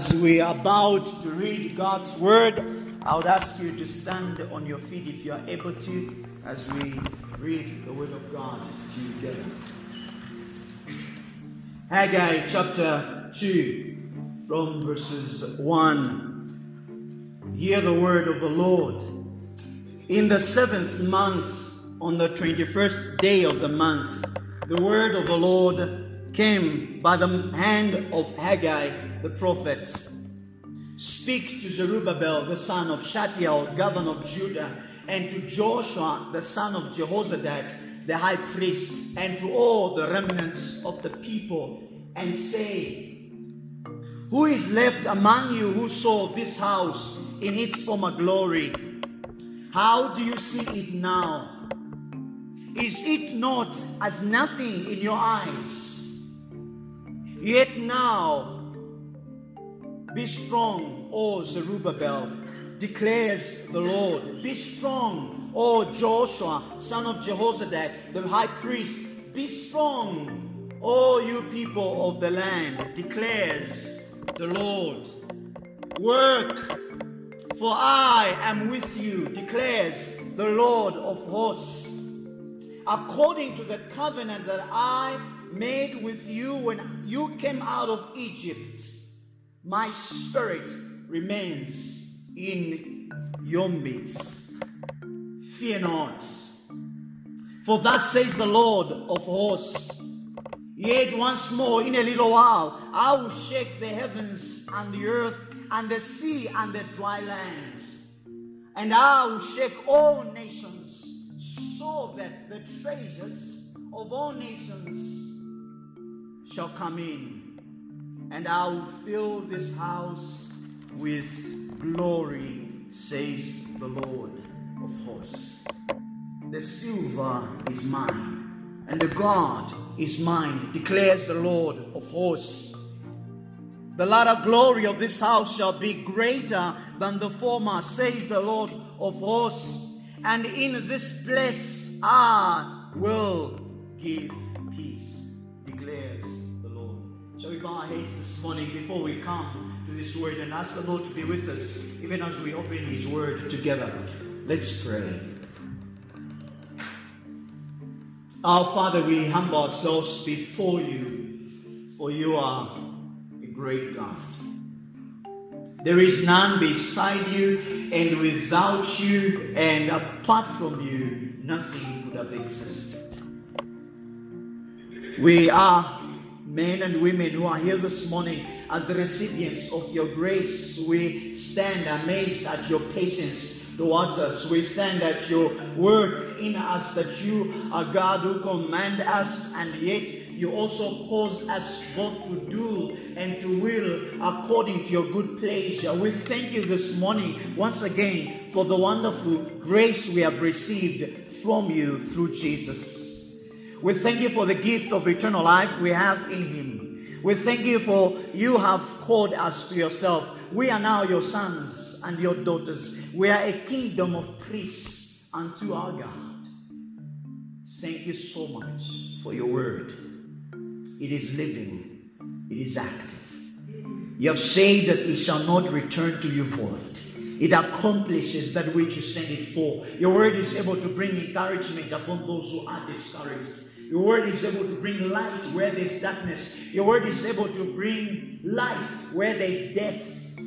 As we are about to read God's word, I would ask you to stand on your feet if you are able to as we read the word of God together. Haggai chapter 2, from verses 1. Hear the word of the Lord. In the seventh month, on the 21st day of the month, the word of the Lord came by the hand of Haggai the prophet. Speak to Zerubbabel, the son of Shealtiel, governor of Judah, and to Joshua, the son of Jehozadak, the high priest, and to all the remnants of the people, and say, Who is left among you who saw this house in its former glory? How do you see it now? Is it not as nothing in your eyes? Yet now, be strong, O Zerubbabel, declares the Lord. Be strong, O Joshua, son of Jehozadak, the high priest. Be strong, O you people of the land, declares the Lord. Work, for I am with you, declares the Lord of hosts. According to the covenant that I made with you when you came out of Egypt my spirit remains in your midst. Fear not. For thus says the Lord of hosts Yet once more, in a little while, I will shake the heavens and the earth and the sea and the dry land. And I will shake all nations so that the treasures of all nations shall come in and I will fill this house with glory, says the Lord of hosts. The silver is mine, and the gold is mine, declares the Lord of hosts. The latter glory of this house shall be greater than the former, says the Lord of hosts. And in this place I will give We bow our heads this morning before we come to this word and ask the Lord to be with us even as we open His word together? Let's pray. Our Father, we humble ourselves before you, for you are a great God. There is none beside you, and without you, and apart from you, nothing could have existed. We are men and women who are here this morning as the recipients of your grace. We stand amazed at your patience towards us. We stand at your work in us that you are God who command us and yet you also cause us both to do and to will according to your good pleasure. We thank you this morning once again for the wonderful grace we have received from you through Jesus. We thank you for the gift of eternal life we have in Him. We thank you for you have called us to yourself. We are now your sons and your daughters. We are a kingdom of priests unto our God. Thank you so much for your word. It is living, it is active. You have said that it shall not return to you void. It accomplishes that which you send it for. Your word is able to bring encouragement upon those who are discouraged. Your word is able to bring light where there's darkness. Your word is able to bring life where there's death.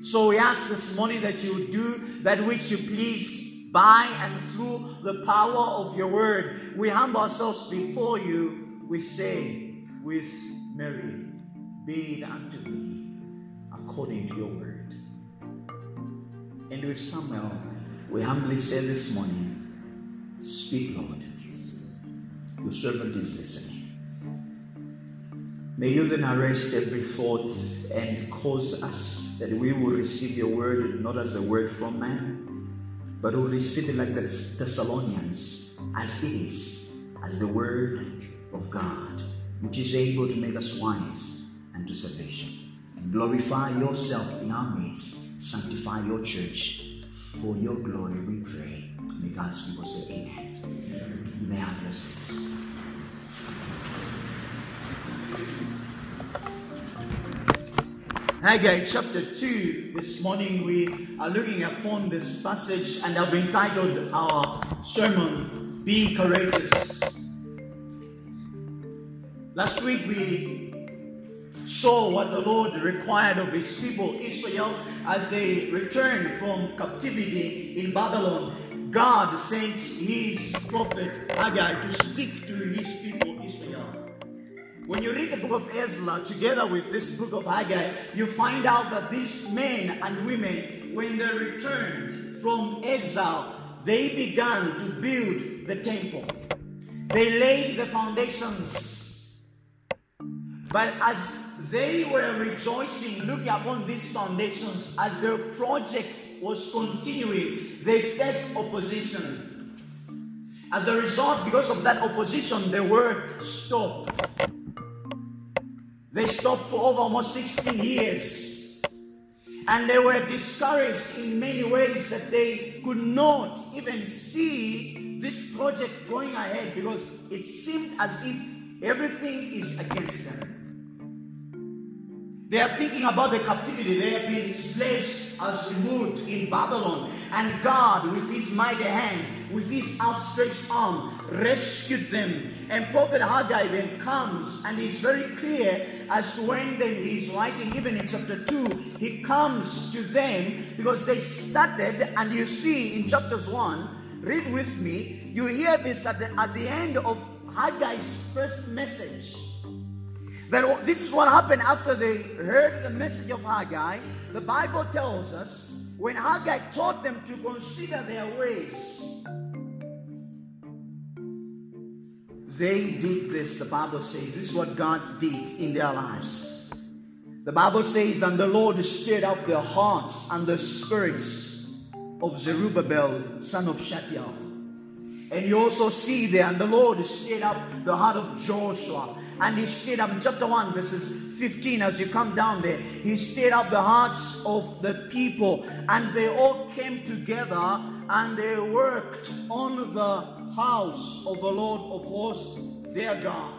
So we ask this morning that you do that which you please by and through the power of your word. We humble ourselves before you. We say with Mary, be it unto me according to your word. And with Samuel, we humbly say this morning, speak, Lord. Your servant is listening. May you then arrest every thought and cause us that we will receive your word not as a word from man, but will receive it like the Thessalonians, as it is, as the word of God, which is able to make us wise unto salvation. And glorify yourself in our midst, sanctify your church. For your glory we pray. May God's people say amen. You may have your seats. Haggai chapter 2. This morning we are looking upon this passage and I've entitled our sermon, Be Courageous. Last week we saw what the Lord required of his people, Israel, as they returned from captivity in Babylon. God sent his prophet Haggai to speak to his people. When you read the book of Ezra together with this book of Haggai, you find out that these men and women, when they returned from exile, they began to build the temple. They laid the foundations. But as they were rejoicing, looking upon these foundations, as their project was continuing, they faced opposition. As a result, because of that opposition, the work stopped. They stopped for over almost 16 years. And they were discouraged in many ways that they could not even see this project going ahead because it seemed as if everything is against them. They are thinking about the captivity. They have been slaves as removed in Babylon. And God, with his mighty hand, with his outstretched arm, rescued them. And Prophet Haggai then comes and is very clear as to when then he's writing, even in chapter 2, he comes to them because they started, and you see in chapters 1, read with me, you hear this at the, at the end of Haggai's first message. That this is what happened after they heard the message of Haggai. The Bible tells us when Haggai taught them to consider their ways, they did this. The Bible says this is what God did in their lives. The Bible says, and the Lord stirred up their hearts and the spirits of Zerubbabel, son of Shealtiel. And you also see there, and the Lord stirred up the heart of Joshua and he stirred up in chapter 1, verses 15, as you come down there, he stirred up the hearts of the people, and they all came together and they worked on the house of the Lord of hosts, their God.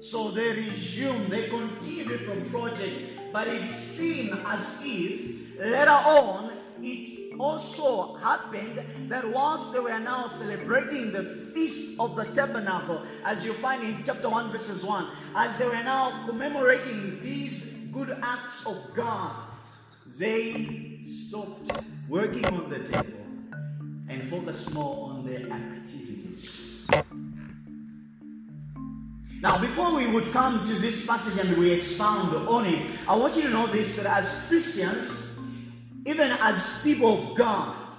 So they resumed, they continued from project, but it seemed as if later on it also happened that whilst they were now celebrating the feast of the tabernacle, as you find in chapter 1, verses 1, as they were now commemorating these good acts of God, they stopped working on the temple and focused more on their activities. Now, before we would come to this passage and we expound on it, I want you to know this that as Christians, even as people of God,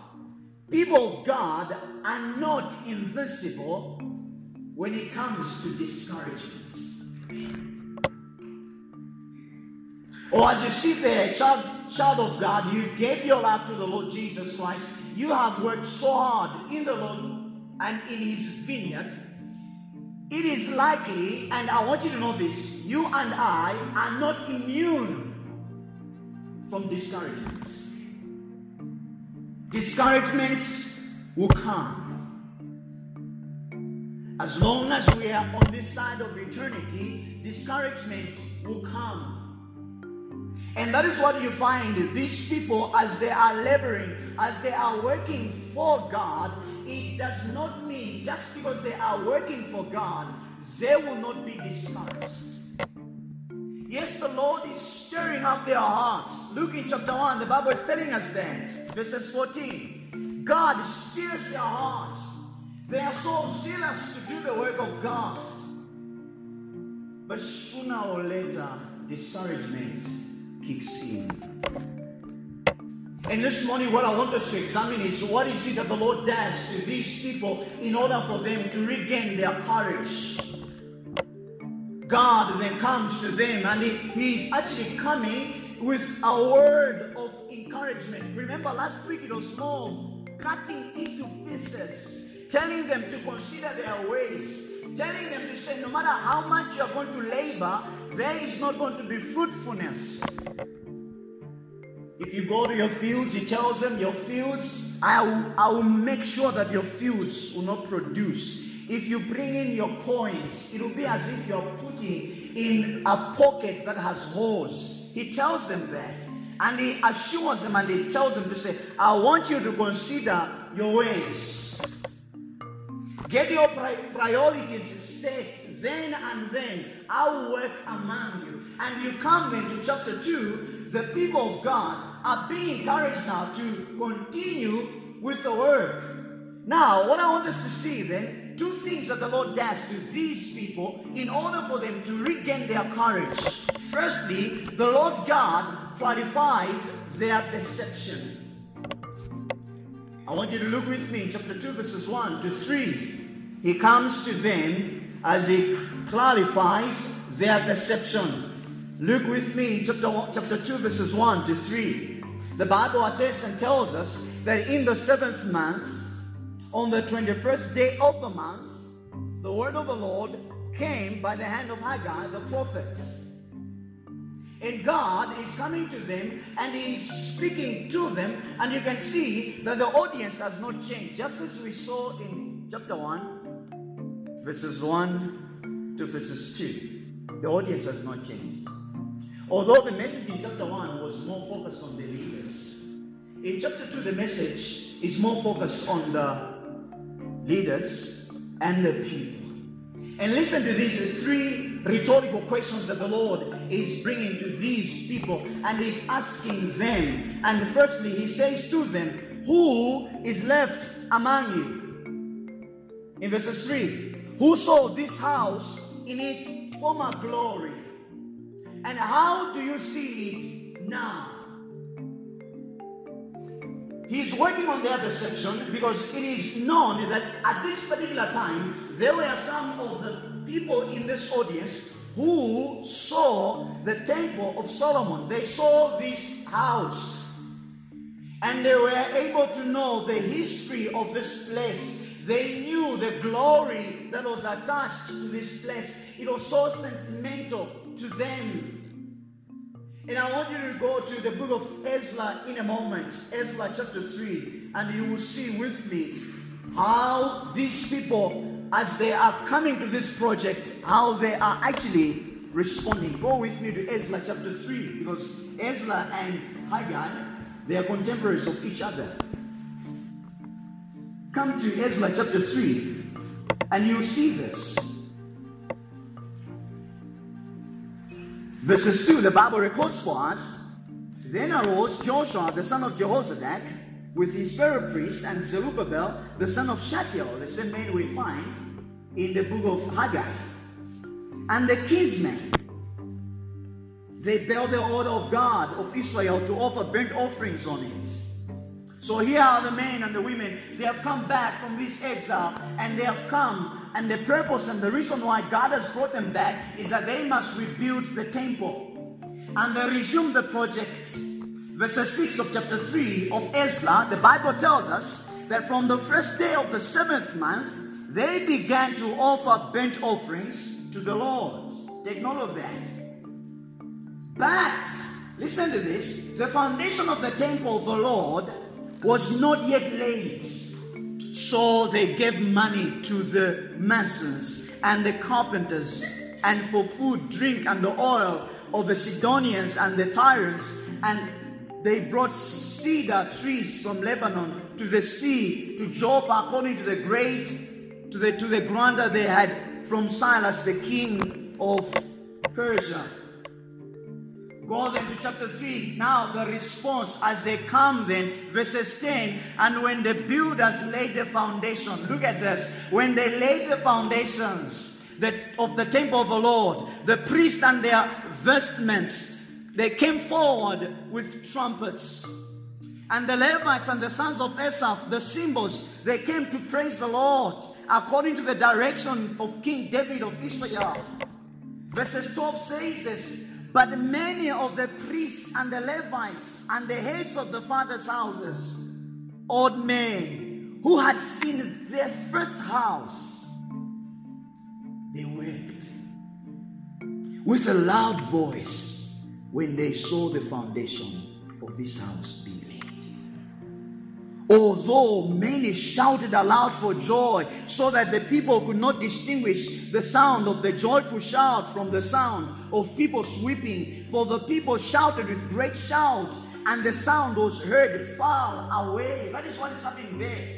people of God are not invincible when it comes to discouragement. Or as you sit there, child, child of God, you gave your life to the Lord Jesus Christ. You have worked so hard in the Lord and in His vineyard. It is likely, and I want you to know this you and I are not immune from discouragements. Discouragements will come. As long as we are on this side of eternity, discouragement will come. And that is what you find these people as they are laboring, as they are working for God. It does not mean just because they are working for God, they will not be discouraged. Yes, the Lord is stirring up their hearts. Luke in chapter 1, the Bible is telling us that. Verses 14. God stirs their hearts. They are so zealous to do the work of God. But sooner or later, discouragement kicks in. And this morning, what I want us to examine is what is it that the Lord does to these people in order for them to regain their courage God then comes to them and he, He's actually coming with a word of encouragement. Remember, last week it was more cutting into pieces, telling them to consider their ways, telling them to say, no matter how much you're going to labor, there is not going to be fruitfulness. If you go to your fields, he tells them, Your fields, I will, I will make sure that your fields will not produce if you bring in your coins, it will be as if you're putting in a pocket that has holes. He tells them that. And he assures them and he tells them to say, I want you to consider your ways. Get your pri- priorities set then and then. I will work among you. And you come into chapter 2, the people of God are being encouraged now to continue with the work. Now, what I want us to see then, two things that the Lord does to these people in order for them to regain their courage. Firstly, the Lord God clarifies their perception. I want you to look with me in chapter 2, verses 1 to 3. He comes to them as he clarifies their perception. Look with me in chapter, chapter 2, verses 1 to 3. The Bible attests and tells us that in the seventh month, on the 21st day of the month, the word of the Lord came by the hand of Haggai the prophet. And God is coming to them and He's speaking to them, and you can see that the audience has not changed, just as we saw in chapter 1, verses 1 to verses 2. The audience has not changed. Although the message in chapter 1 was more focused on the leaders, in chapter 2, the message is more focused on the leaders and the people. And listen to these three rhetorical questions that the Lord is bringing to these people and He's asking them. And firstly, He says to them, Who is left among you? In verses 3, Who saw this house in its former glory? And how do you see it now? He's working on their perception because it is known that at this particular time there were some of the people in this audience who saw the temple of Solomon. They saw this house and they were able to know the history of this place. They knew the glory that was attached to this place. It was so sentimental to them. And I want you to go to the book of Ezra in a moment, Ezra chapter 3, and you will see with me how these people, as they are coming to this project, how they are actually responding. Go with me to Ezra chapter 3, because Ezra and Haggai, they are contemporaries of each other. Come to Ezra chapter 3, and you see this. Verses 2, the Bible records for us Then arose Joshua, the son of Jehozadak, with his fellow priests, and Zerubbabel, the son of Shealtiel, the same man we find in the book of Haggai, and the kinsmen. They built the order of God of Israel to offer burnt offerings on it. So here are the men and the women. They have come back from this exile and they have come. And the purpose and the reason why God has brought them back is that they must rebuild the temple. And they resume the project. Verse 6 of chapter 3 of Ezra, the Bible tells us that from the first day of the seventh month, they began to offer burnt offerings to the Lord. Take note of that. But, listen to this the foundation of the temple of the Lord was not yet laid. So they gave money to the masons and the carpenters, and for food, drink, and the oil of the Sidonians and the Tyrians, and they brought cedar trees from Lebanon to the sea to Joppa according to the great to the to the that they had from Cyrus the king of Persia. Go then to chapter 3. Now, the response as they come, then, verses 10. And when the builders laid the foundation, look at this. When they laid the foundations that, of the temple of the Lord, the priests and their vestments, they came forward with trumpets. And the Levites and the sons of Asaph, the cymbals, they came to praise the Lord according to the direction of King David of Israel. Verses 12 says this but many of the priests and the Levites and the heads of the fathers' houses, old men who had seen their first house, they wept with a loud voice when they saw the foundation of this house. Although many shouted aloud for joy, so that the people could not distinguish the sound of the joyful shout from the sound of people sweeping, for the people shouted with great shouts, and the sound was heard far away. That is what is happening there.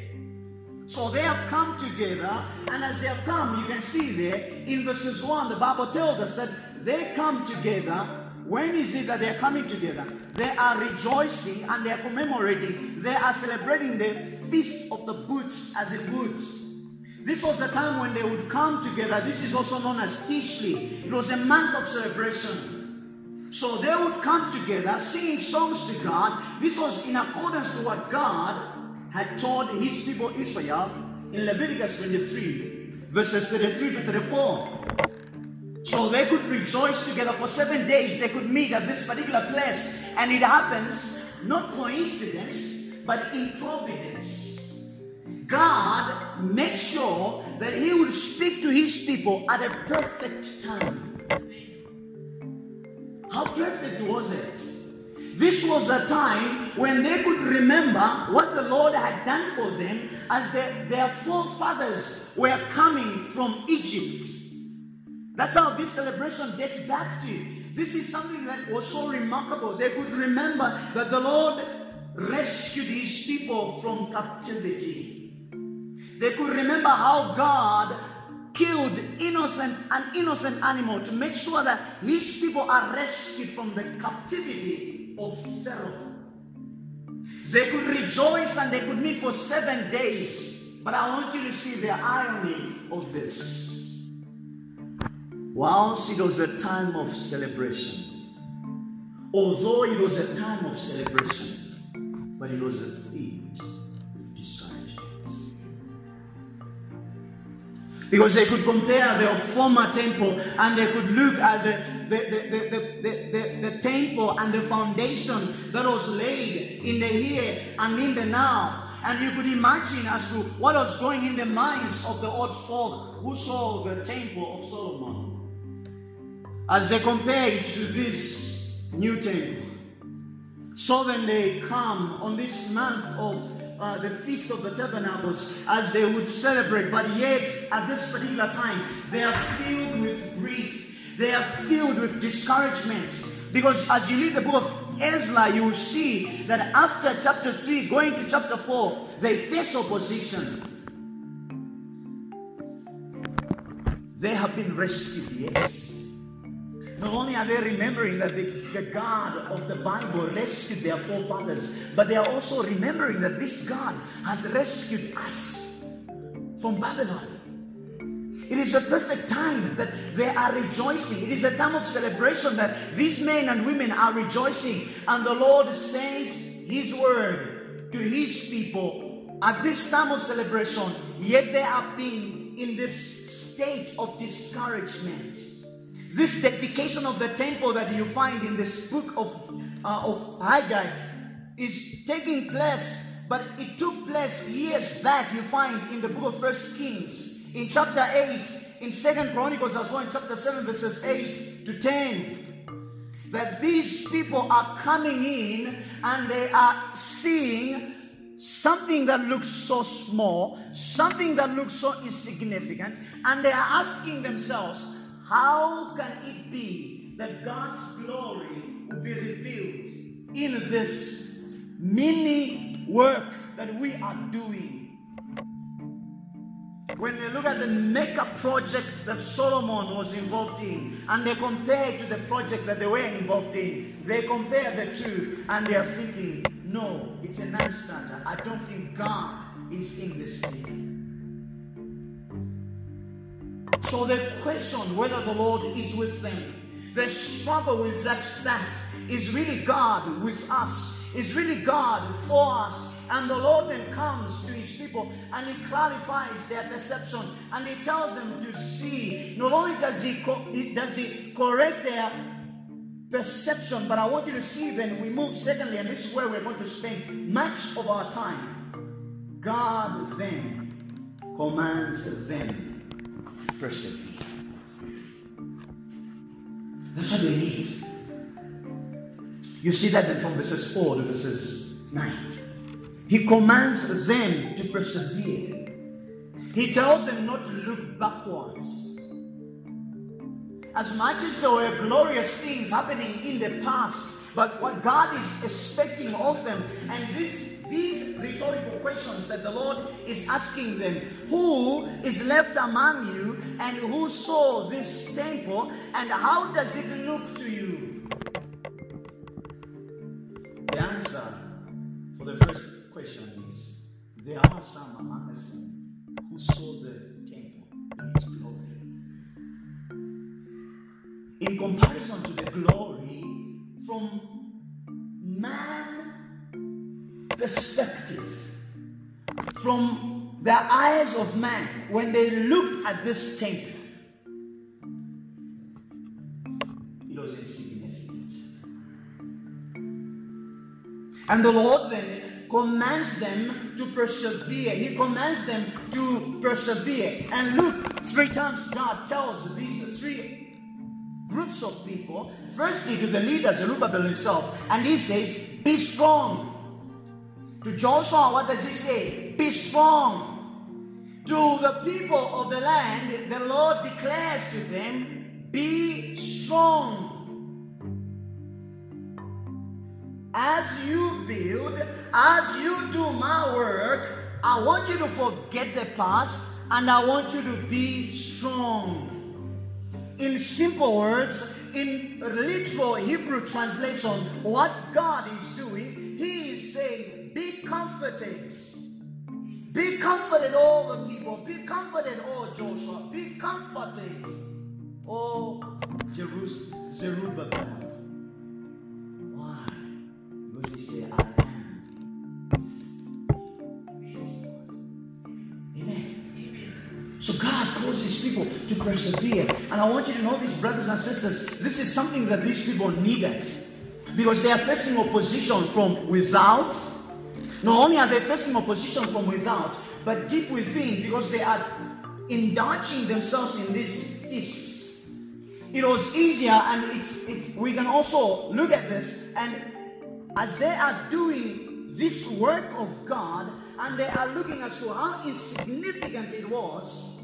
So they have come together, and as they have come, you can see there in verses 1, the Bible tells us that they come together when is it that they are coming together? They are rejoicing and they are commemorating. They are celebrating the feast of the booths as it would. This was the time when they would come together. This is also known as Tishri. It was a month of celebration. So they would come together singing songs to God. This was in accordance to what God had told his people Israel in Leviticus 23, verses 33 to 34. So they could rejoice together for seven days. They could meet at this particular place. And it happens, not coincidence, but in providence. God made sure that He would speak to His people at a perfect time. How perfect was it? This was a time when they could remember what the Lord had done for them as their, their forefathers were coming from Egypt. That's how this celebration dates back to. This is something that was so remarkable. They could remember that the Lord rescued his people from captivity. They could remember how God killed innocent an innocent animal to make sure that his people are rescued from the captivity of Pharaoh. They could rejoice and they could meet for seven days. But I want you to see the irony of this. Whilst it was a time of celebration, although it was a time of celebration, but it was a field of discouragements. Because they could compare the former temple and they could look at the, the, the, the, the, temple and the foundation that was laid in the here and in the now. And you could imagine as to what was going in the minds of the old folk who saw the temple of Solomon as they compare it to this new temple. So when they come on this month of uh, the Feast of the Tabernacles, as they would celebrate, but yet at this particular time, they are filled with grief. They are filled with discouragements. Because as you read the book of Ezra, you will see that after chapter 3, going to chapter 4, they face opposition. They have been rescued, yes. Not only are they remembering that the, the God of the Bible rescued their forefathers, but they are also remembering that this God has rescued us from Babylon. It is a perfect time that they are rejoicing. It is a time of celebration that these men and women are rejoicing. And the Lord says His word to His people at this time of celebration, yet they are being in this state of discouragement. This dedication of the temple that you find in this book of, uh, of Haggai is taking place, but it took place years back. You find in the book of First Kings, in chapter 8, in Second Chronicles as well, in chapter 7, verses 8 to 10, that these people are coming in and they are seeing something that looks so small, something that looks so insignificant, and they are asking themselves, how can it be that God's glory will be revealed in this mini work that we are doing? When they look at the mega project that Solomon was involved in and they compare to the project that they were involved in, they compare the two and they are thinking, no, it's a non starter. I don't think God is in this thing. So they question whether the Lord is with them. They struggle with that fact. Is really God with us? Is really God for us? And the Lord then comes to his people and he clarifies their perception and he tells them to see. Not only does he, co- does he correct their perception, but I want you to see then we move secondly, and this is where we're going to spend much of our time. God then commands them persevere. That's what we need. You see that from verses 4 to verses 9. He commands them to persevere. He tells them not to look backwards. As much as there were glorious things happening in the past, but what God is expecting of them, and this, these rhetorical questions that the Lord is asking them Who is left among you, and who saw this temple, and how does it look to you? The answer for the first question is there are some among us who saw the temple in its glory. In comparison to the glory from man perspective, from the eyes of man, when they looked at this temple, it was insignificant. And the Lord then commands them to persevere. He commands them to persevere. And look, three times God tells these three groups of people, firstly to the leader Zerubbabel himself, and he says, Be strong. To Joshua, what does he say? Be strong. To the people of the land, the Lord declares to them, Be strong. As you build, as you do my work, I want you to forget the past and I want you to be strong. In simple words, in literal Hebrew translation, what God is doing, He is saying, Be comforted. Be comforted, all the people. Be comforted, all Joshua. Be comforted, oh, all Jerusalem, Zerubbabel. Why? Because He said, I am. Amen. So God calls his people to persevere. And I want you to know these brothers and sisters, this is something that these people needed. Because they are facing opposition from without. Not only are they facing opposition from without, but deep within, because they are indulging themselves in these feasts. It was easier, and it's, it's we can also look at this, and as they are doing this work of God, and they are looking as to how insignificant it was,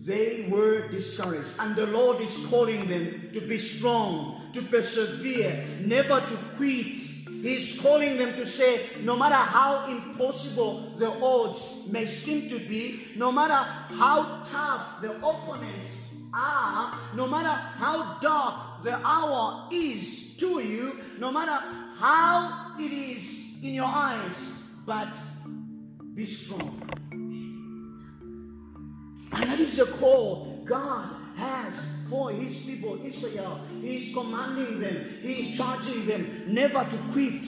they were discouraged. And the Lord is calling them to be strong, to persevere, never to quit. He's calling them to say, no matter how impossible the odds may seem to be, no matter how tough the opponents are, no matter how dark the hour is to you, no matter how it is in your eyes, but be strong. And that is the call God has for his people, Israel. He is commanding them, he is charging them never to quit.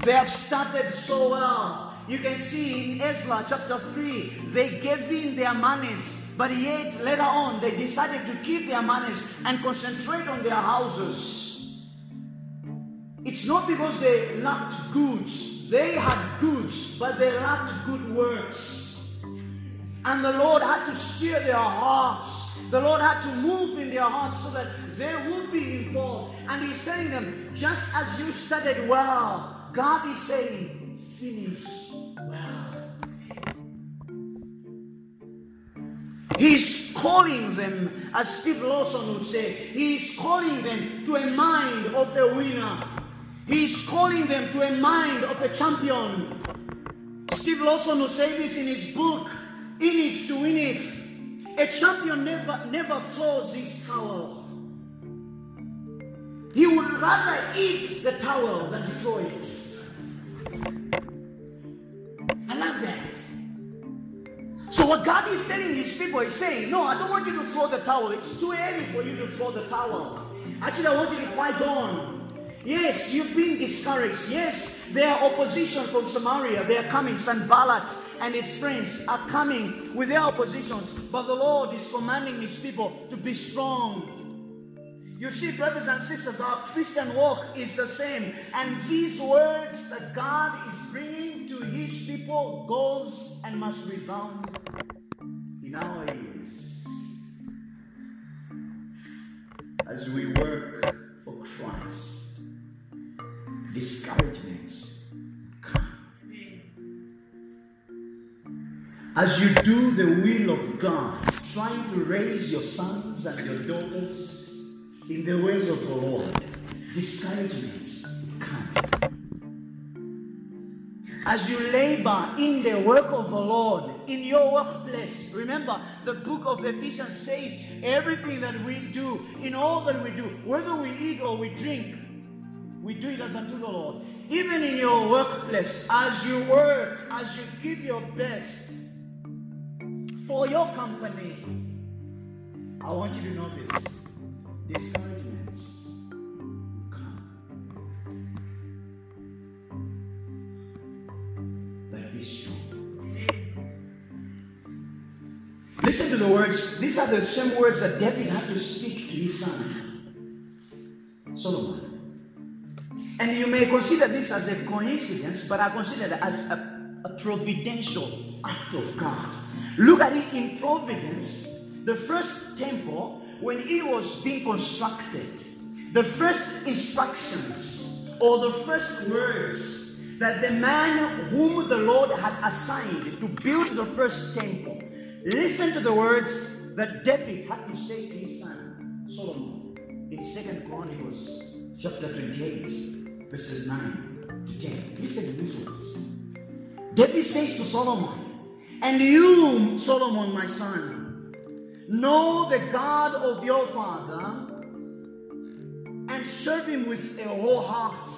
They have started so well. You can see in Ezra chapter 3, they gave in their monies, but yet later on they decided to keep their monies and concentrate on their houses. It's not because they lacked goods, they had goods, but they lacked good works. And the Lord had to steer their hearts. The Lord had to move in their hearts so that they would be involved. And He's telling them, just as you started well, God is saying, finish well. He's calling them, as Steve Lawson would say, He's calling them to a mind of the winner. He's calling them to a mind of a champion. Steve Lawson will say this in his book, in it to win it. A champion never, never throws his towel. He would rather eat the towel than throw it. I love that. So what God is telling his people is saying, no, I don't want you to throw the towel. It's too early for you to throw the towel. Actually, I want you to fight on. Yes, you've been discouraged. Yes, there are opposition from Samaria. They are coming. Sanballat and his friends are coming with their oppositions. But the Lord is commanding his people to be strong. You see, brothers and sisters, our Christian walk is the same. And these words that God is bringing to his people goes and must resound in our ears. As we work for Christ discouragements as you do the will of God, trying to raise your sons and your daughters in the ways of the Lord, discouragements come. As you labor in the work of the Lord, in your workplace, remember the book of Ephesians says everything that we do, in all that we do, whether we eat or we drink, we do it as unto the Lord. Even in your workplace, as you work, as you give your best for your company, I want you to know this. Discouragements come. But be strong. Listen to the words. These are the same words that David had to speak to his son, Solomon. And you may consider this as a coincidence, but I consider it as a providential act of God. Look at it in providence. The first temple, when it was being constructed, the first instructions or the first words that the man whom the Lord had assigned to build the first temple, listen to the words that David had to say to his son Solomon in Second Chronicles chapter 28, verses 9 to 10. Listen to these words. David says to Solomon, And you, Solomon, my son, know the God of your father and serve him with a whole heart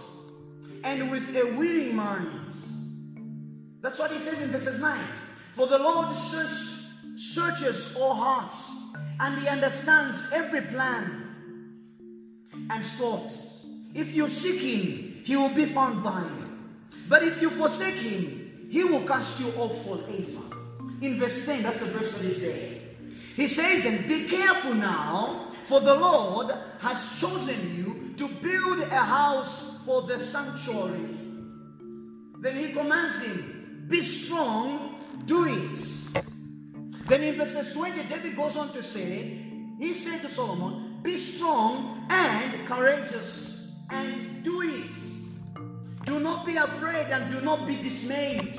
and with a willing mind. That's what he says in verses 9. For the Lord search, searches all hearts and he understands every plan and thought. If you seek him, he will be found by you. But if you forsake him, he will cast you off forever. In verse 10, that's the verse that is there. He says, and be careful now, for the Lord has chosen you to build a house for the sanctuary. Then he commands him, be strong, do it. Then in verses 20, David goes on to say, he said to Solomon, be strong and courageous and do it. Do not be afraid and do not be dismayed.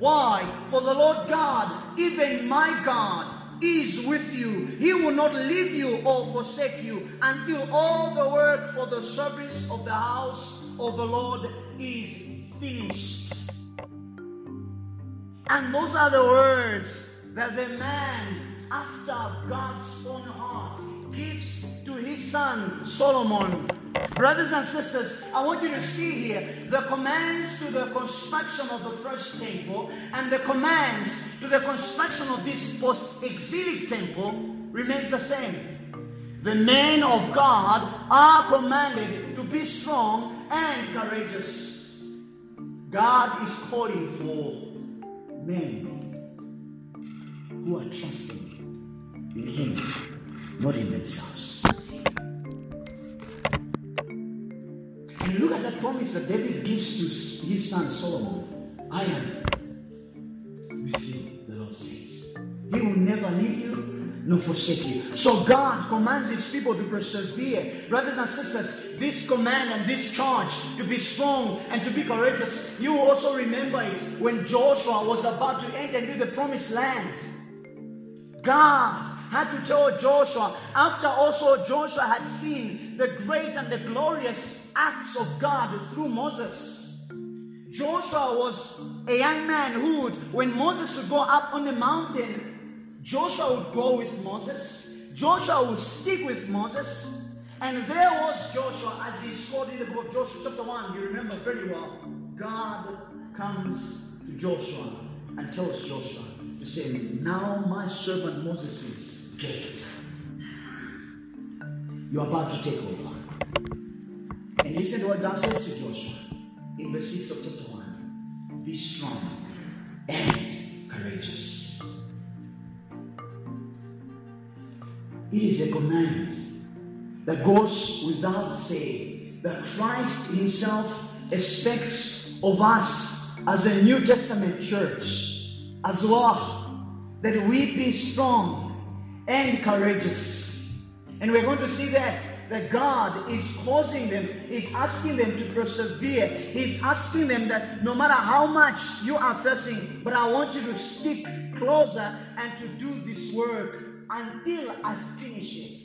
Why? For the Lord God, even my God, is with you. He will not leave you or forsake you until all the work for the service of the house of the Lord is finished. And those are the words that the man after God's own heart gives to his son Solomon. Brothers and sisters, I want you to see here the commands to the construction of the first temple and the commands to the construction of this post exilic temple remains the same. The men of God are commanded to be strong and courageous. God is calling for men who are trusting in Him, not in themselves. And look at the promise that David gives to his son Solomon I am with you, the Lord says. He will never leave you nor forsake you. So God commands his people to persevere. Brothers and sisters, this command and this charge to be strong and to be courageous, you also remember it when Joshua was about to enter into the promised land. God had to tell Joshua, after also Joshua had seen the great and the glorious acts of God through Moses. Joshua was a young man who, would, when Moses would go up on the mountain, Joshua would go with Moses. Joshua would stick with Moses. And there was Joshua as he scored in the book of Joshua, chapter 1. You remember very well. God comes to Joshua and tells Joshua to say, Now my servant Moses is dead. You're about to take over. And listen to what God says to Joshua in verse 6 of chapter 1 Be strong and courageous. It is a command that goes without saying that Christ Himself expects of us as a New Testament church as well that we be strong and courageous. And we're going to see that that God is causing them, is asking them to persevere. He's asking them that no matter how much you are facing, but I want you to stick closer and to do this work until I finish it.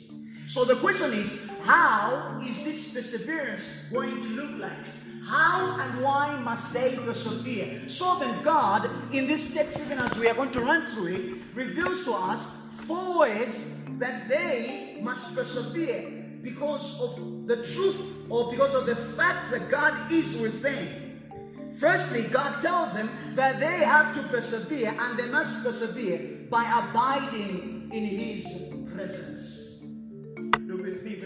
So the question is, how is this perseverance going to look like? How and why must they persevere? So then, God, in this text, even as we are going to run through it, reveals to us four ways that they must persevere because of the truth or because of the fact that God is with them. Firstly, God tells them that they have to persevere and they must persevere by abiding in His presence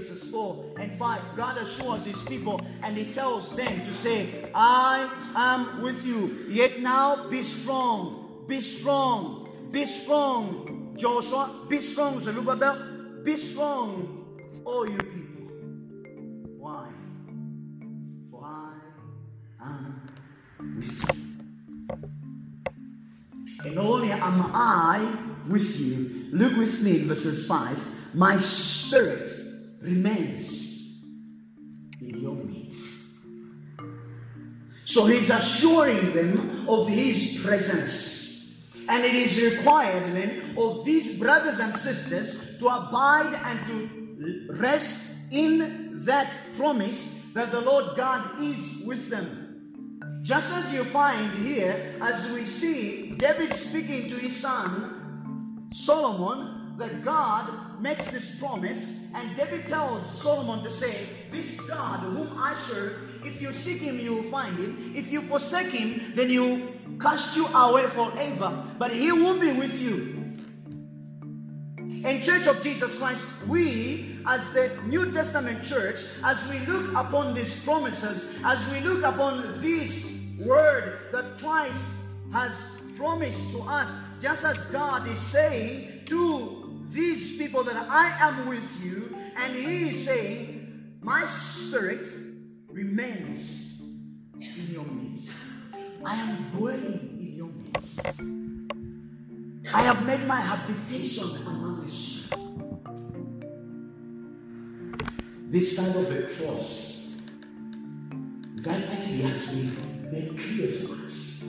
verses 4 and 5. God assures his people and he tells them to say, I am with you. Yet now be strong, be strong, be strong. Joshua, be strong, Zerubbabel, be strong, all you people. Why? I am with you. And only am I with you, look with me verses 5. My spirit remains in your midst. So he's assuring them of his presence. And it is required then of these brothers and sisters to abide and to rest in that promise that the Lord God is with them. Just as you find here, as we see David speaking to his son Solomon, that God makes this promise, and David tells Solomon to say, This God whom I serve, if you seek him, you will find him. If you forsake him, then you cast you away forever. But he will be with you. In Church of Jesus Christ, we, as the New Testament church, as we look upon these promises, as we look upon this word that Christ has promised to us, just as God is saying to these people that I am with you, and he is saying, My spirit remains in your midst. I am dwelling in your midst. I have made my habitation among you. This side of the cross, that actually has been made clear for us.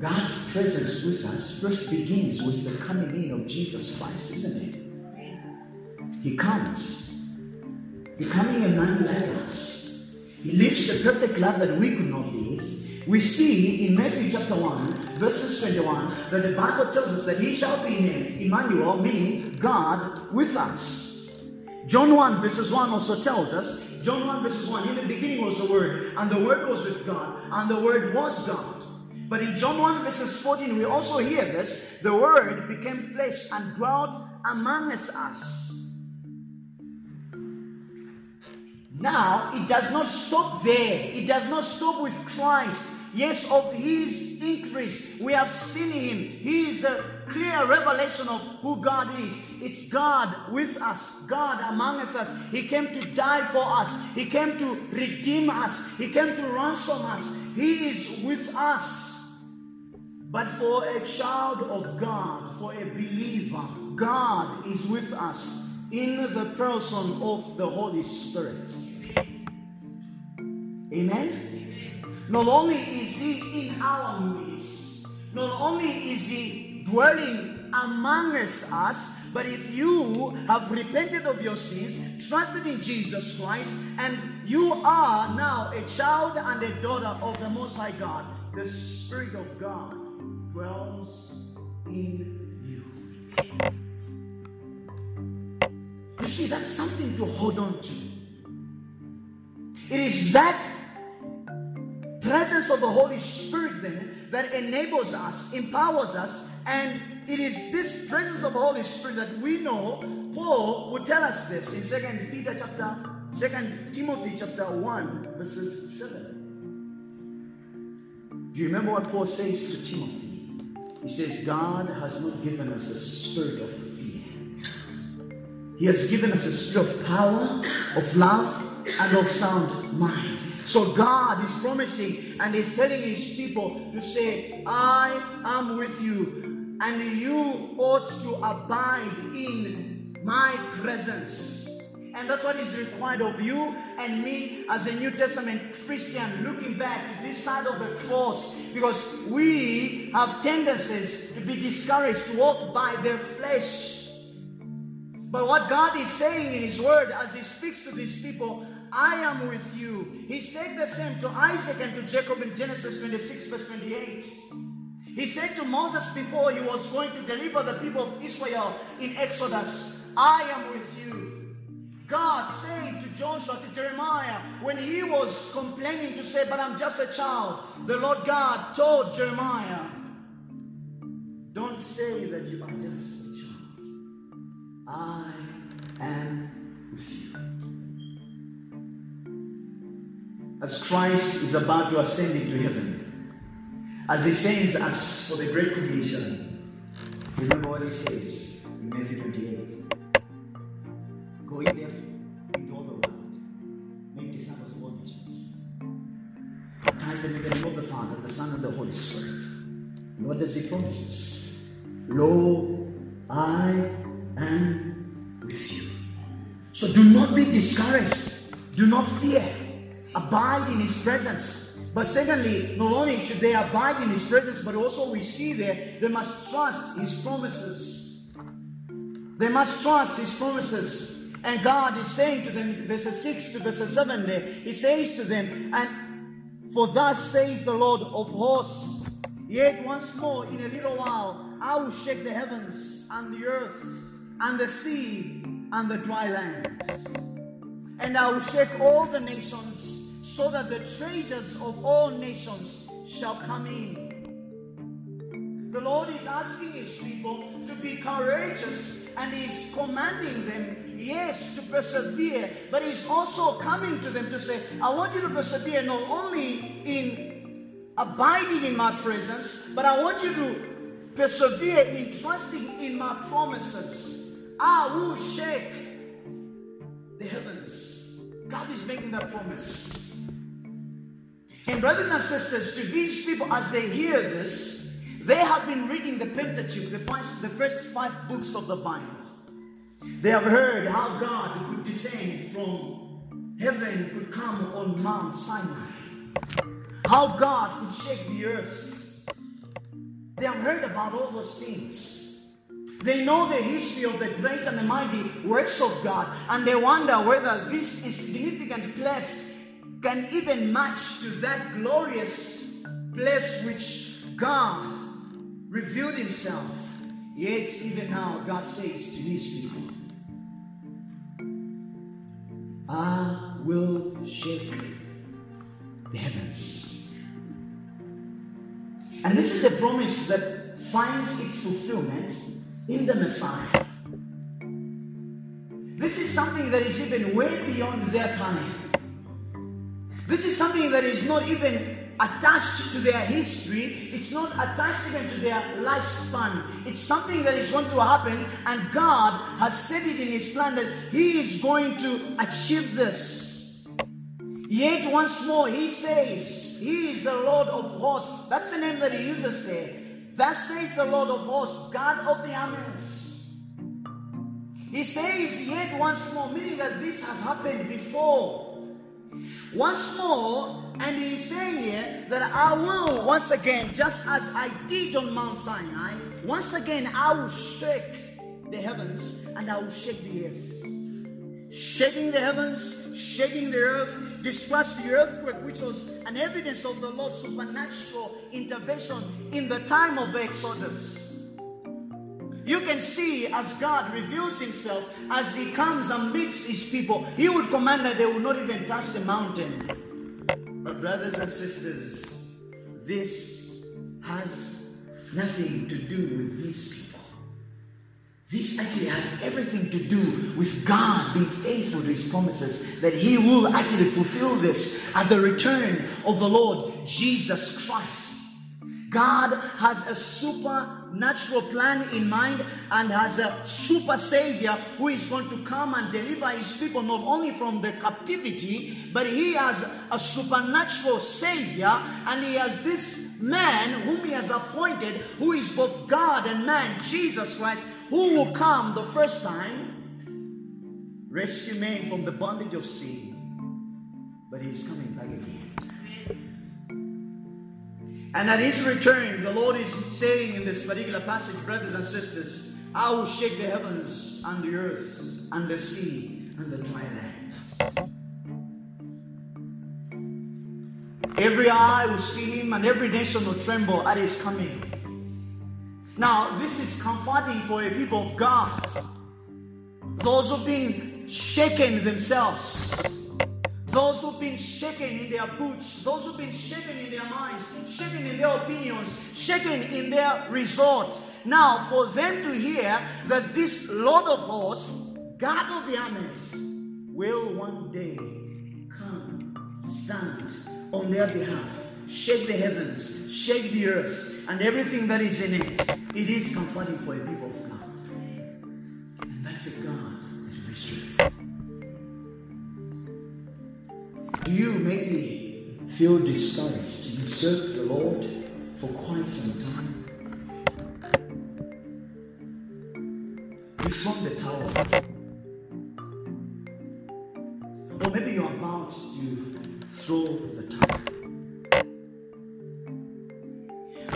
God's presence with us first begins with the coming in of Jesus Christ, isn't it? He comes, becoming a man like us. He lives the perfect life that we could not live. We see in Matthew chapter 1, verses 21, that the Bible tells us that he shall be named Emmanuel, meaning God with us. John 1, verses 1 also tells us, John 1, verses 1, in the beginning was the Word, and the Word was with God, and the Word was God. But in John 1 verses 14, we also hear this the Word became flesh and dwelt amongst us. Now, it does not stop there. It does not stop with Christ. Yes, of his increase, we have seen him. He is a clear revelation of who God is. It's God with us, God among us. He came to die for us, He came to redeem us, He came to ransom us. He is with us. But for a child of God, for a believer, God is with us in the person of the Holy Spirit. Amen? Not only is He in our midst, not only is He dwelling amongst us, but if you have repented of your sins, trusted in Jesus Christ, and you are now a child and a daughter of the Most High God, the Spirit of God dwells in you. You see, that's something to hold on to. It is that presence of the Holy Spirit then that enables us, empowers us, and it is this presence of the Holy Spirit that we know Paul would tell us this in Second Peter chapter, Second Timothy chapter 1, verses 7. Do you remember what Paul says to Timothy? He says, God has not given us a spirit of fear. He has given us a spirit of power, of love, and of sound mind. So God is promising and He's telling His people to say, I am with you, and you ought to abide in my presence. And that's what is required of you and me as a New Testament Christian looking back to this side of the cross because we have tendencies to be discouraged, to walk by the flesh. But what God is saying in His Word as He speaks to these people, I am with you. He said the same to Isaac and to Jacob in Genesis 26, verse 28. He said to Moses before he was going to deliver the people of Israel in Exodus, I am with you. God said to Joshua, to Jeremiah, when he was complaining to say, But I'm just a child, the Lord God told Jeremiah, Don't say that you are just a child. I am with you. As Christ is about to ascend into heaven, as he sends us for the Great Commission, remember what he says in Matthew 28. Go in there into all the world. Make disciples of all nations. Baptize them in the name of the Father, the Son, and the Holy Spirit. And what does he promise us? Lo, I am with you. So do not be discouraged. Do not fear. Abide in his presence. But secondly, not only should they abide in his presence, but also we see there they must trust his promises. They must trust his promises. And God is saying to them, verses 6 to verses 7 there, He says to them, And for thus says the Lord of hosts, Yet once more in a little while I will shake the heavens and the earth and the sea and the dry land. And I will shake all the nations so that the treasures of all nations shall come in. The Lord is asking His people to be courageous and He's commanding them yes, to persevere, but He's also coming to them to say, I want you to persevere not only in abiding in my presence, but I want you to persevere in trusting in my promises. I will shake the heavens. God is making that promise. And, brothers and sisters, to these people, as they hear this, they have been reading the Pentateuch, the first, the first five books of the Bible. They have heard how God could descend from heaven, could come on Mount Sinai, how God could shake the earth. They have heard about all those things. They know the history of the great and the mighty works of God, and they wonder whether this is significant place can even match to that glorious place which God revealed Himself. Yet, even now, God says to His people, I will shake the heavens. And this is a promise that finds its fulfillment in the Messiah. This is something that is even way beyond their time. This is something that is not even attached to their history. It's not attached even to their lifespan. It's something that is going to happen, and God has said it in His plan that He is going to achieve this. Yet once more, He says, He is the Lord of hosts. That's the name that He uses there. Thus says the Lord of hosts, God of the armies. He says, Yet once more, meaning that this has happened before. Once more, and he's saying here that I will once again, just as I did on Mount Sinai, once again I will shake the heavens and I will shake the earth. Shaking the heavens, shaking the earth, describes the earthquake, which was an evidence of the Lord's supernatural intervention in the time of the Exodus. You can see as God reveals himself as he comes amidst his people, he would command that they will not even touch the mountain. But, brothers and sisters, this has nothing to do with these people. This actually has everything to do with God being faithful to his promises, that he will actually fulfill this at the return of the Lord Jesus Christ. God has a supernatural plan in mind and has a super savior who is going to come and deliver his people not only from the captivity, but he has a supernatural savior and he has this man whom he has appointed, who is both God and man, Jesus Christ, who will come the first time rescue men from the bondage of sin. But he's coming back again. And at his return, the Lord is saying in this particular passage, brothers and sisters, I will shake the heavens and the earth and the sea and the dry land. Every eye will see him and every nation will tremble at his coming. Now, this is comforting for a people of God. Those who've been shaken themselves, those who've been shaken in their boots, those who've been shaken in their minds, shaken in their opinions, shaken in their resort. Now, for them to hear that this Lord of hosts, God of the armies, will one day come, stand on their behalf, shake the heavens, shake the earth, and everything that is in it. It is comforting for a people Do you maybe feel discouraged? You've served the Lord for quite some time. You thrown the towel. Or maybe you're about to throw the towel.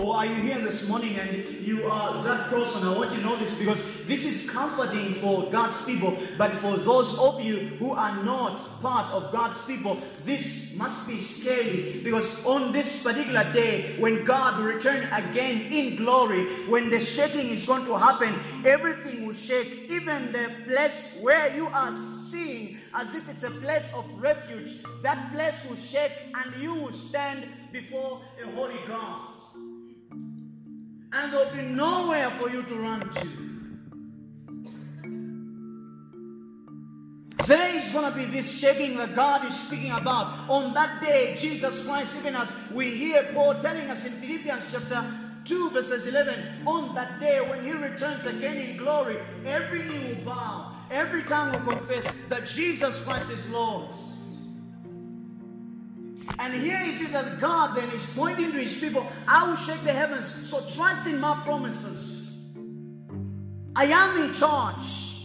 Or are you here this morning and you are that person? I want you to know this because this is comforting for God's people. But for those of you who are not part of God's people, this must be scary because on this particular day, when God will return again in glory, when the shaking is going to happen, everything will shake. Even the place where you are seeing as if it's a place of refuge, that place will shake and you will stand before a holy God and there'll be nowhere for you to run to. There is going to be this shaking that God is speaking about. On that day, Jesus Christ, even as we hear Paul telling us in Philippians chapter 2, verses 11, on that day when he returns again in glory, every knee will bow, every tongue will confess that Jesus Christ is Lord. And here you see that God then is pointing to his people, I will shake the heavens. So trust in my promises. I am in charge.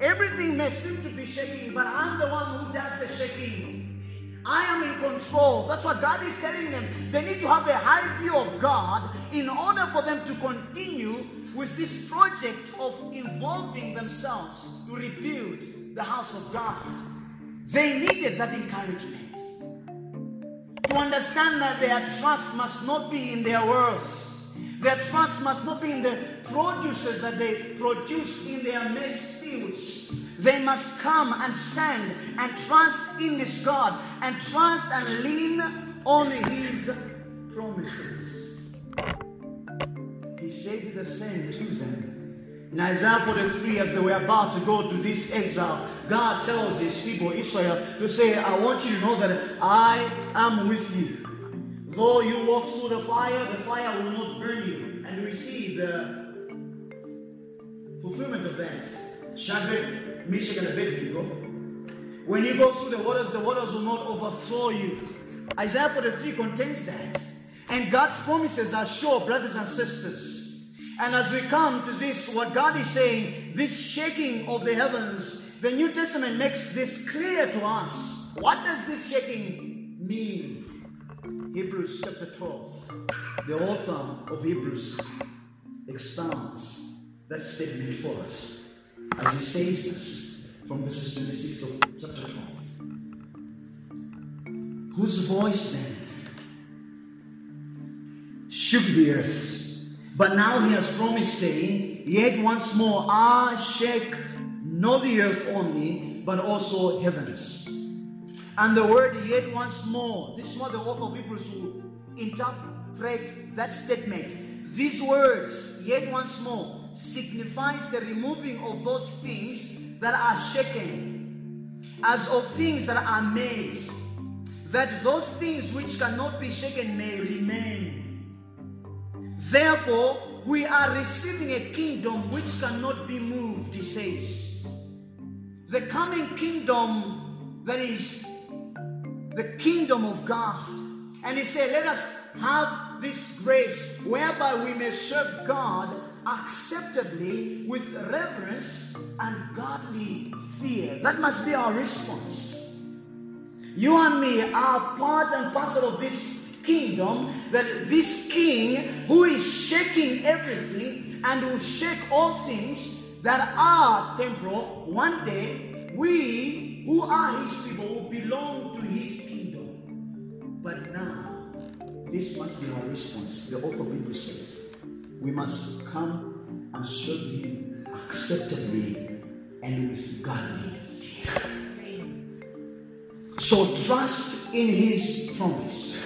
Everything may seem to be shaking, but I'm the one who does the shaking. I am in control. That's what God is telling them. They need to have a high view of God in order for them to continue with this project of involving themselves to rebuild the house of God. They needed that encouragement to understand that their trust must not be in their worth. Their trust must not be in the producers that they produce in their maize fields. They must come and stand and trust in this God and trust and lean on His promises. He said the same to them. In Isaiah 43, as they were about to go to this exile, God tells his people, Israel, to say, I want you to know that I am with you. Though you walk through the fire, the fire will not burn you. And we see the fulfillment of that. Shadrach, Meshach, and Abednego. When you go through the waters, the waters will not overflow you. Isaiah 43 contains that. And God's promises are sure, brothers and sisters. And as we come to this, what God is saying, this shaking of the heavens, the New Testament makes this clear to us. What does this shaking mean? Hebrews chapter 12. The author of Hebrews expounds that statement for us as he says this from verses 26 of chapter 12. Whose voice then shook the earth but now he has promised, saying, Yet once more I shake not the earth only, but also heavens. And the word yet once more, this is what the author of Hebrews will interpret that statement. These words, yet once more, signifies the removing of those things that are shaken, as of things that are made, that those things which cannot be shaken may remain. Therefore, we are receiving a kingdom which cannot be moved, he says. The coming kingdom that is the kingdom of God. And he said, Let us have this grace whereby we may serve God acceptably with reverence and godly fear. That must be our response. You and me are part and parcel of this kingdom, that this king who is shaking everything and will shake all things that are temporal, one day we who are his people will belong to his kingdom. But now, this must be our response. The author of Hebrews says, we must come and serve him acceptably and with godly fear. So trust in his promise.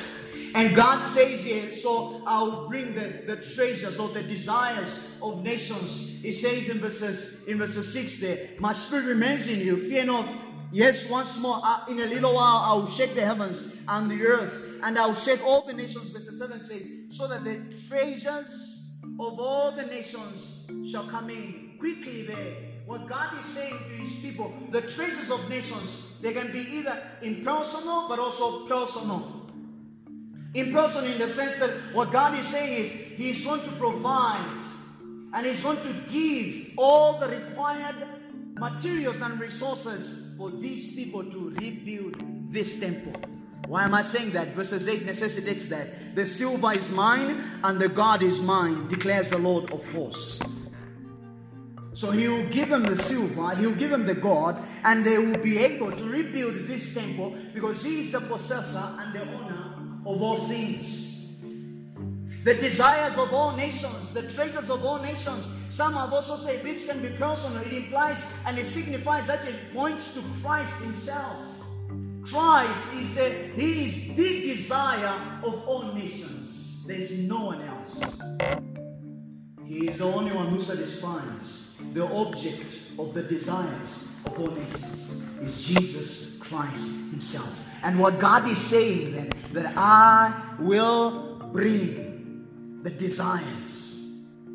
And God says here, so I'll bring the, the treasures or the desires of nations. He says in verses in verses 6 there, My spirit remains in you, fear not. Yes, once more, uh, in a little while I will shake the heavens and the earth, and I will shake all the nations. Verse 7 says, So that the treasures of all the nations shall come in quickly there what God is saying to his people, the treasures of nations, they can be either impersonal but also personal. Impersonal in the sense that what God is saying is He's going to provide and He's going to give all the required materials and resources for these people to rebuild this temple. Why am I saying that? Verses 8 necessitates that. The silver is mine and the God is mine, declares the Lord of hosts. So he will give them the silver, he will give them the gold, and they will be able to rebuild this temple because he is the possessor and the owner of all things. The desires of all nations, the treasures of all nations. Some have also said this can be personal. It implies and it signifies that it points to Christ Himself. Christ is the He is the desire of all nations. There's no one else. He is the only one who satisfies the object of the desires of all nations is Jesus Christ Himself. And what God is saying then, that I will bring the desires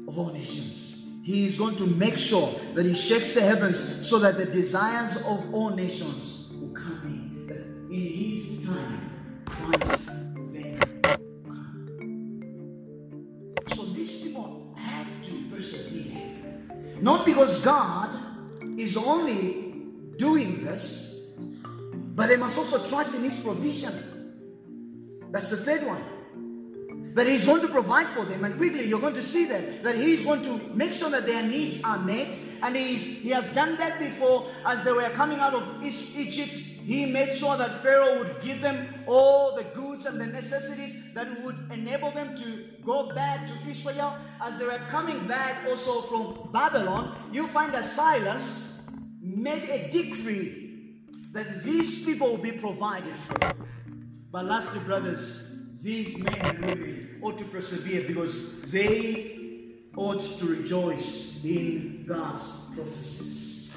of all nations. He is going to make sure that He shakes the heavens so that the desires of all nations will come in. That in His time, Christ then come. So these people have to persevere. Not because God is only doing this, but they must also trust in His provision. That's the third one. That He's going to provide for them, and quickly you're going to see that that He's going to make sure that their needs are met, and He's He has done that before as they were coming out of Egypt. He made sure that Pharaoh would give them all the goods and the necessities that would enable them to go back to Israel. As they were coming back also from Babylon, you find that Cyrus made a decree that these people will be provided for. But lastly, brothers, these men and women ought to persevere because they ought to rejoice in God's prophecies.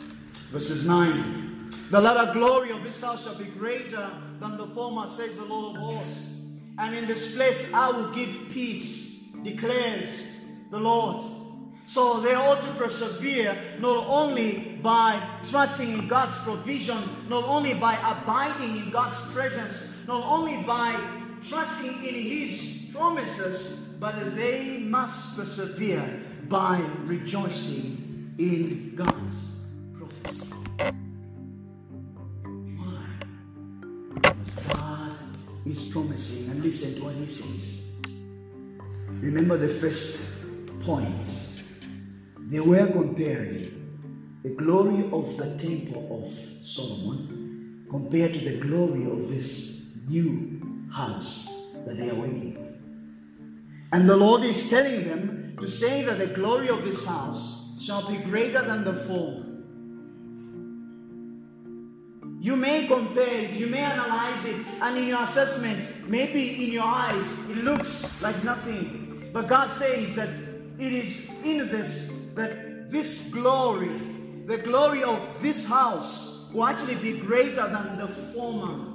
Verses 9. The latter glory of this house shall be greater than the former, says the Lord of hosts. And in this place I will give peace, declares the Lord. So they ought to persevere not only by trusting in God's provision, not only by abiding in God's presence, not only by trusting in His promises, but they must persevere by rejoicing in God's prophecy. Why? Because God is promising. And listen to what he says. Remember the first point. They were comparing the glory of the temple of Solomon compared to the glory of this new house that they are waiting for. And the Lord is telling them to say that the glory of this house shall be greater than the former you may compare it, you may analyze it, and in your assessment, maybe in your eyes, it looks like nothing. But God says that it is in this that this glory, the glory of this house, will actually be greater than the former.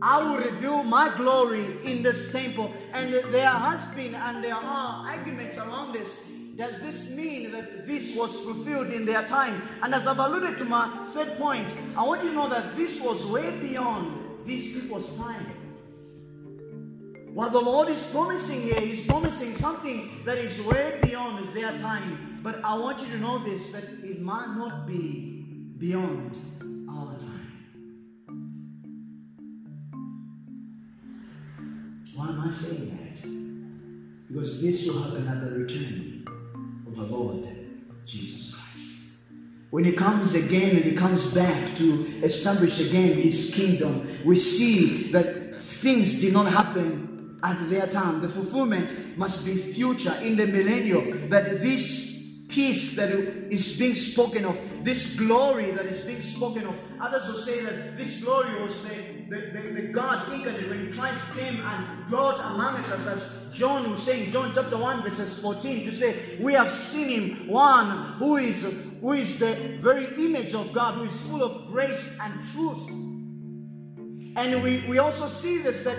I will reveal my glory in this temple. And there has been and there are arguments around this does this mean that this was fulfilled in their time? And as I've alluded to my third point, I want you to know that this was way beyond these people's time. What the Lord is promising here, He's promising something that is way beyond their time. But I want you to know this that it might not be beyond our time. Why am I saying that? Because this will happen at the return of the Lord Jesus Christ. When he comes again and he comes back to establish again his kingdom, we see that things did not happen at their time. The fulfillment must be future in the millennium. That this peace that is being spoken of, this glory that is being spoken of. Others will say that this glory was the, the, the, the God incarnate when Christ came and dwelt among us, as John was saying, John chapter 1, verses 14, to say, We have seen him, one who is, who is the very image of God, who is full of grace and truth. And we, we also see this that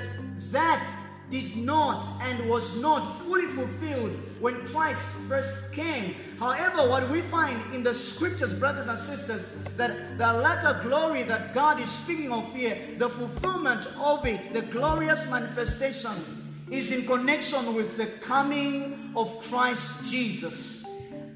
that did not and was not fully fulfilled when Christ first came. However, what we find in the scriptures, brothers and sisters, that the latter glory that God is speaking of here, the fulfillment of it, the glorious manifestation, is in connection with the coming of Christ Jesus.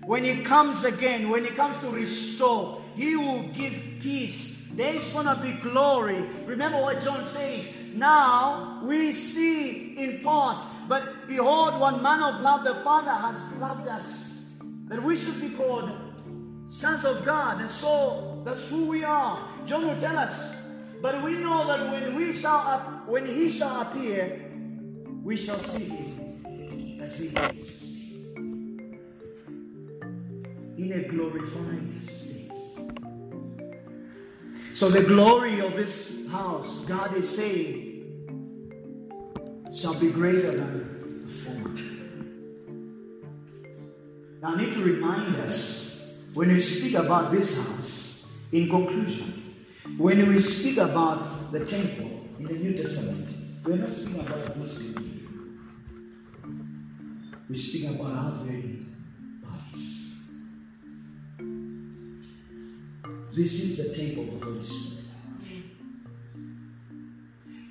When He comes again, when He comes to restore, He will give peace there's going to be glory. Remember what John says. Now we see in part, but behold, one man of love, the Father has loved us, that we should be called sons of God. And so that's who we are. John will tell us. But we know that when we shall up, when he shall appear, we shall see him as he is. In a glorified so the glory of this house, God is saying, shall be greater than the former. Now I need to remind us when we speak about this house, in conclusion, when we speak about the temple in the New Testament, we're not speaking about this building. We speak about our very This is the table of the Holy Spirit.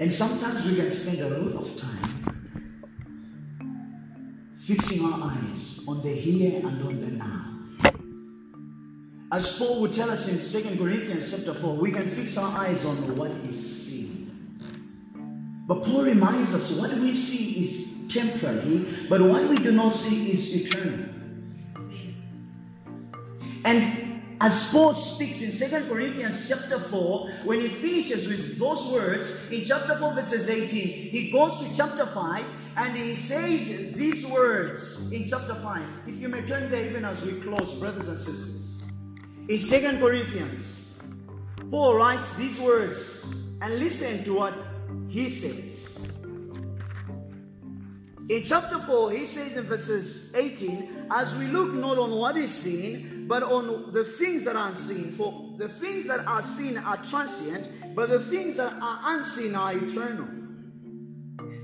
And sometimes we can spend a lot of time fixing our eyes on the here and on the now. As Paul would tell us in 2 Corinthians chapter 4, we can fix our eyes on what is seen. But Paul reminds us what we see is temporary, but what we do not see is eternal. And as Paul speaks in 2 Corinthians chapter 4, when he finishes with those words in chapter 4, verses 18, he goes to chapter 5 and he says these words in chapter 5. If you may turn there even as we close, brothers and sisters. In 2 Corinthians, Paul writes these words and listen to what he says. In chapter 4, he says in verses 18, As we look not on what is seen, but on the things that are unseen. For the things that are seen are transient, but the things that are unseen are eternal.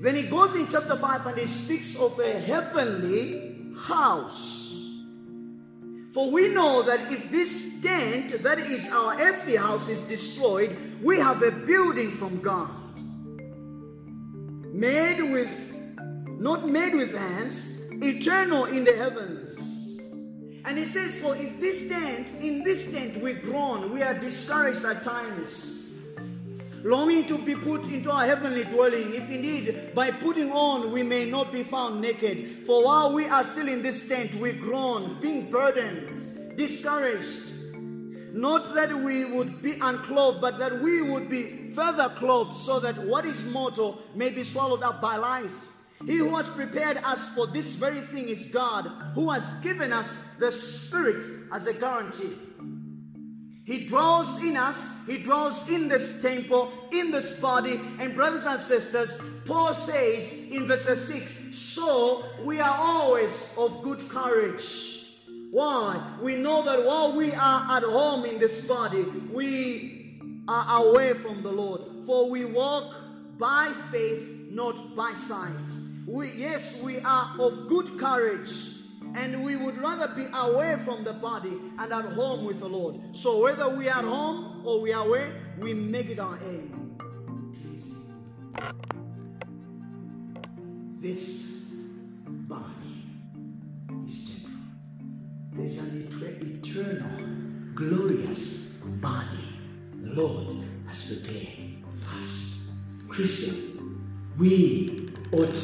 Then he goes in chapter 5 and he speaks of a heavenly house. For we know that if this tent, that is our earthly house, is destroyed, we have a building from God. Made with, not made with hands, eternal in the heavens. And he says, For if this tent, in this tent we groan, we are discouraged at times, longing to be put into our heavenly dwelling, if indeed by putting on we may not be found naked. For while we are still in this tent, we groan, being burdened, discouraged. Not that we would be unclothed, but that we would be further clothed, so that what is mortal may be swallowed up by life. He who has prepared us for this very thing is God, who has given us the Spirit as a guarantee. He dwells in us, He dwells in this temple, in this body. And, brothers and sisters, Paul says in verse 6 So we are always of good courage. Why? We know that while we are at home in this body, we are away from the Lord. For we walk by faith, not by sight. We, yes, we are of good courage and we would rather be away from the body and at home with the Lord. So whether we are at home or we are away, we make it our aim. this body is temporal. There's an eternal, glorious body the Lord has prepared for us. Christian, we ought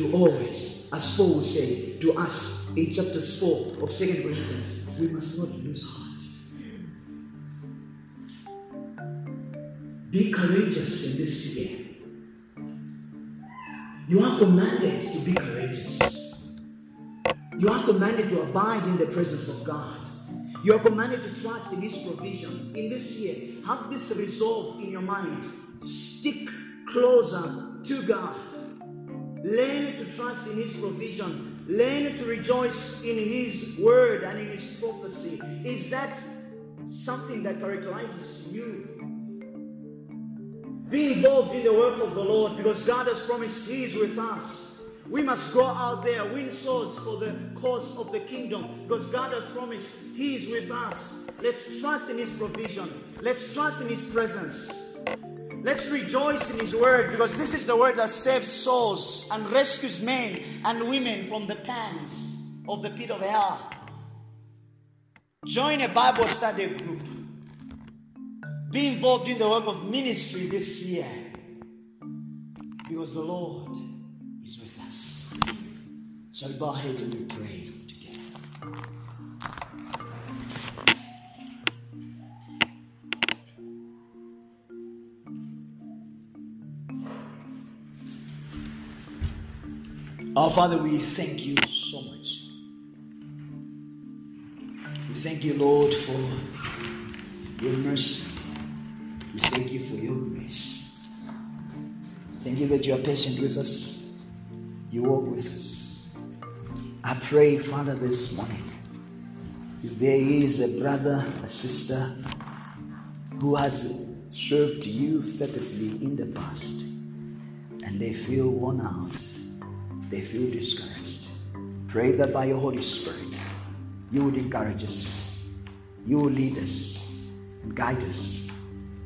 to always, as Paul will say to us in chapters 4 of 2 Corinthians, we must not lose hearts. Be courageous in this year. You are commanded to be courageous. You are commanded to abide in the presence of God. You are commanded to trust in His provision. In this year, have this resolve in your mind. Stick closer to God. Learn to trust in His provision. Learn to rejoice in His word and in His prophecy. Is that something that characterizes you? Be involved in the work of the Lord because God has promised He is with us. We must go out there, win souls for the cause of the kingdom because God has promised He is with us. Let's trust in His provision, let's trust in His presence. Let's rejoice in His word because this is the word that saves souls and rescues men and women from the pangs of the pit of hell. Join a Bible study group. Be involved in the work of ministry this year because the Lord is with us. So bow our heads and we pray together. Our Father, we thank you so much. We thank you, Lord, for your mercy. We thank you for your grace. Thank you that you are patient with us. You walk with us. I pray, Father, this morning, if there is a brother, a sister who has served you faithfully in the past and they feel worn out, they feel discouraged, pray that by your Holy Spirit, you would encourage us, you will lead us, and guide us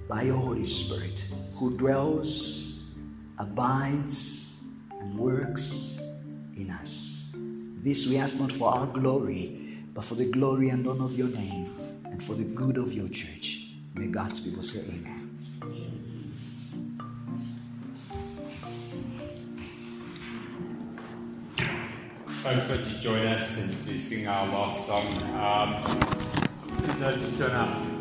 by your Holy Spirit, who dwells, abides, and works in us. This we ask not for our glory, but for the glory and honor of your name, and for the good of your church. May God's people say amen. Folks, won't you join us and we sing our last song? Um, just, uh, just turn up.